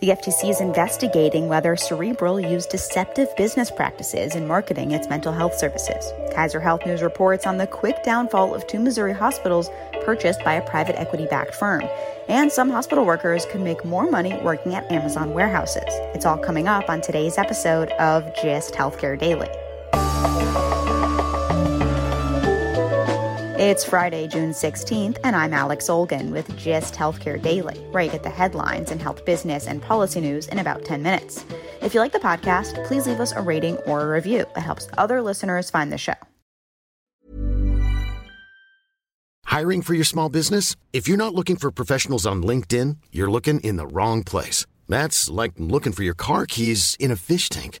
The FTC is investigating whether Cerebral used deceptive business practices in marketing its mental health services. Kaiser Health News reports on the quick downfall of two Missouri hospitals purchased by a private equity backed firm. And some hospital workers could make more money working at Amazon warehouses. It's all coming up on today's episode of GIST Healthcare Daily. It's Friday, June 16th, and I'm Alex Olgin with GIST Healthcare Daily, where you get the headlines and health business and policy news in about 10 minutes. If you like the podcast, please leave us a rating or a review. It helps other listeners find the show. Hiring for your small business? If you're not looking for professionals on LinkedIn, you're looking in the wrong place. That's like looking for your car keys in a fish tank.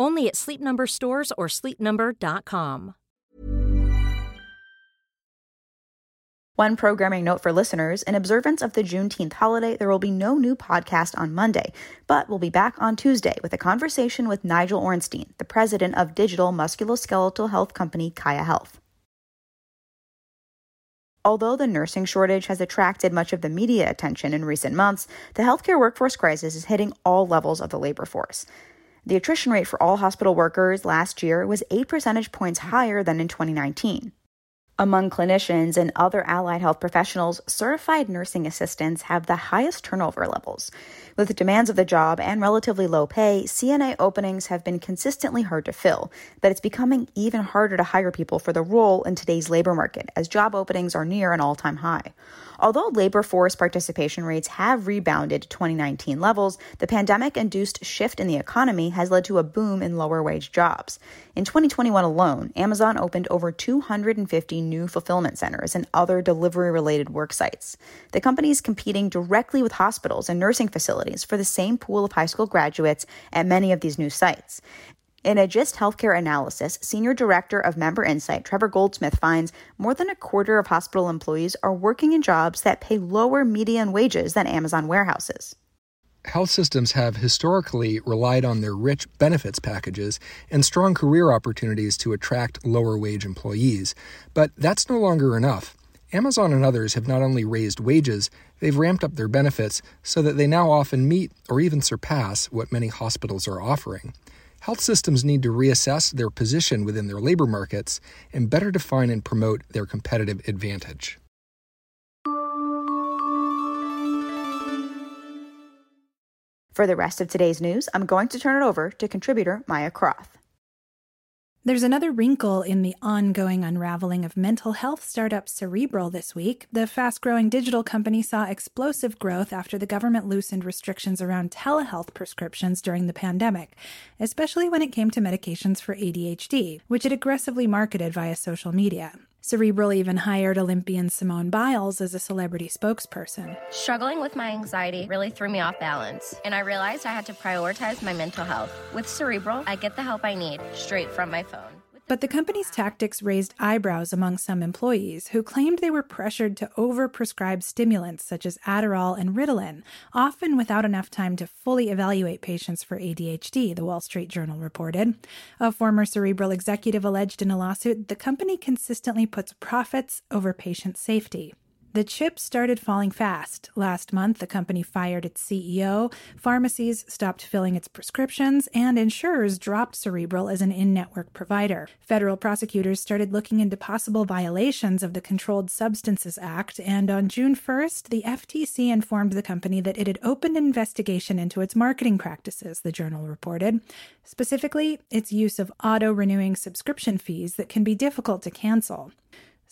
Only at Sleep Number stores or sleepnumber.com. One programming note for listeners in observance of the Juneteenth holiday, there will be no new podcast on Monday, but we'll be back on Tuesday with a conversation with Nigel Ornstein, the president of digital musculoskeletal health company Kaia Health. Although the nursing shortage has attracted much of the media attention in recent months, the healthcare workforce crisis is hitting all levels of the labor force. The attrition rate for all hospital workers last year was 8 percentage points higher than in 2019. Among clinicians and other allied health professionals, certified nursing assistants have the highest turnover levels. With the demands of the job and relatively low pay, CNA openings have been consistently hard to fill, but it's becoming even harder to hire people for the role in today's labor market as job openings are near an all time high. Although labor force participation rates have rebounded to 2019 levels, the pandemic induced shift in the economy has led to a boom in lower wage jobs. In 2021 alone, Amazon opened over 250 new fulfillment centers and other delivery related work sites. The company is competing directly with hospitals and nursing facilities for the same pool of high school graduates at many of these new sites. In a GIST healthcare analysis, Senior Director of Member Insight Trevor Goldsmith finds more than a quarter of hospital employees are working in jobs that pay lower median wages than Amazon warehouses. Health systems have historically relied on their rich benefits packages and strong career opportunities to attract lower wage employees, but that's no longer enough. Amazon and others have not only raised wages, they've ramped up their benefits so that they now often meet or even surpass what many hospitals are offering. Health systems need to reassess their position within their labor markets and better define and promote their competitive advantage. For the rest of today's news, I'm going to turn it over to contributor Maya Croth. There's another wrinkle in the ongoing unraveling of mental health startup Cerebral this week. The fast growing digital company saw explosive growth after the government loosened restrictions around telehealth prescriptions during the pandemic, especially when it came to medications for ADHD, which it aggressively marketed via social media. Cerebral even hired Olympian Simone Biles as a celebrity spokesperson. Struggling with my anxiety really threw me off balance, and I realized I had to prioritize my mental health. With Cerebral, I get the help I need straight from my phone. But the company's tactics raised eyebrows among some employees who claimed they were pressured to overprescribe stimulants such as Adderall and Ritalin, often without enough time to fully evaluate patients for ADHD, the Wall Street Journal reported. A former Cerebral executive alleged in a lawsuit the company consistently puts profits over patient safety. The chips started falling fast. Last month, the company fired its CEO, pharmacies stopped filling its prescriptions, and insurers dropped Cerebral as an in network provider. Federal prosecutors started looking into possible violations of the Controlled Substances Act, and on June 1st, the FTC informed the company that it had opened an investigation into its marketing practices, the journal reported. Specifically, its use of auto renewing subscription fees that can be difficult to cancel.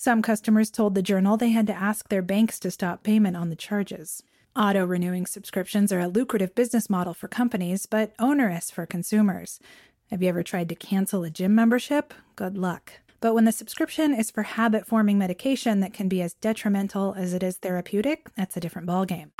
Some customers told the journal they had to ask their banks to stop payment on the charges. Auto renewing subscriptions are a lucrative business model for companies, but onerous for consumers. Have you ever tried to cancel a gym membership? Good luck. But when the subscription is for habit forming medication that can be as detrimental as it is therapeutic, that's a different ballgame.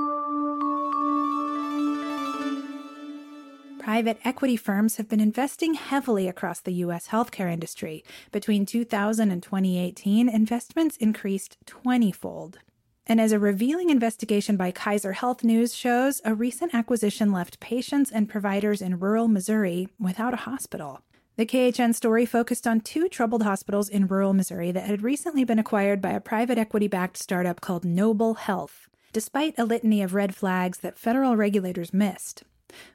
Private equity firms have been investing heavily across the U.S. healthcare industry. Between 2000 and 2018, investments increased 20 fold. And as a revealing investigation by Kaiser Health News shows, a recent acquisition left patients and providers in rural Missouri without a hospital. The KHN story focused on two troubled hospitals in rural Missouri that had recently been acquired by a private equity backed startup called Noble Health, despite a litany of red flags that federal regulators missed.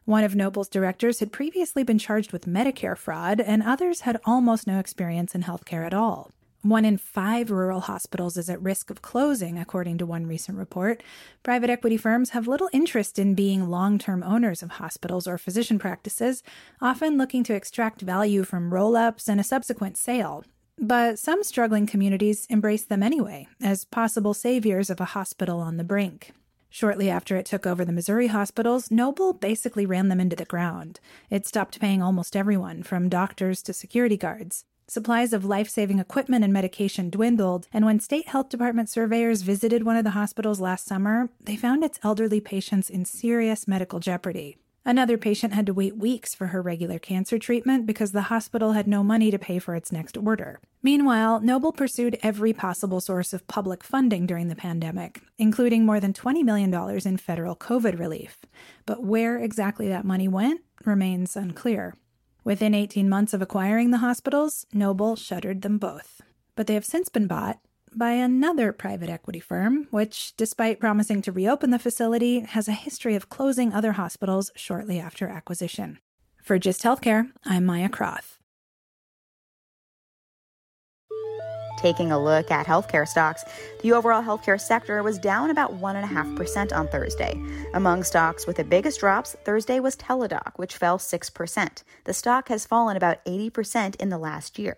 One of Noble's directors had previously been charged with Medicare fraud, and others had almost no experience in healthcare at all. One in five rural hospitals is at risk of closing, according to one recent report. Private equity firms have little interest in being long term owners of hospitals or physician practices, often looking to extract value from roll ups and a subsequent sale. But some struggling communities embrace them anyway, as possible saviors of a hospital on the brink. Shortly after it took over the Missouri hospitals, Noble basically ran them into the ground. It stopped paying almost everyone, from doctors to security guards. Supplies of life saving equipment and medication dwindled, and when state health department surveyors visited one of the hospitals last summer, they found its elderly patients in serious medical jeopardy. Another patient had to wait weeks for her regular cancer treatment because the hospital had no money to pay for its next order. Meanwhile, Noble pursued every possible source of public funding during the pandemic, including more than $20 million in federal COVID relief. But where exactly that money went remains unclear. Within 18 months of acquiring the hospitals, Noble shuttered them both. But they have since been bought by another private equity firm, which, despite promising to reopen the facility, has a history of closing other hospitals shortly after acquisition. For Gist Healthcare, I'm Maya Croth. Taking a look at healthcare stocks, the overall healthcare sector was down about 1.5% on Thursday. Among stocks with the biggest drops, Thursday was Teladoc, which fell 6%. The stock has fallen about 80% in the last year.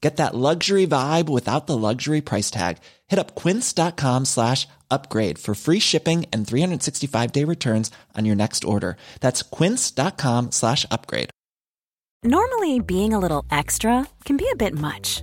Get that luxury vibe without the luxury price tag. Hit up quince.com slash upgrade for free shipping and 365 day returns on your next order. That's quince.com slash upgrade. Normally, being a little extra can be a bit much,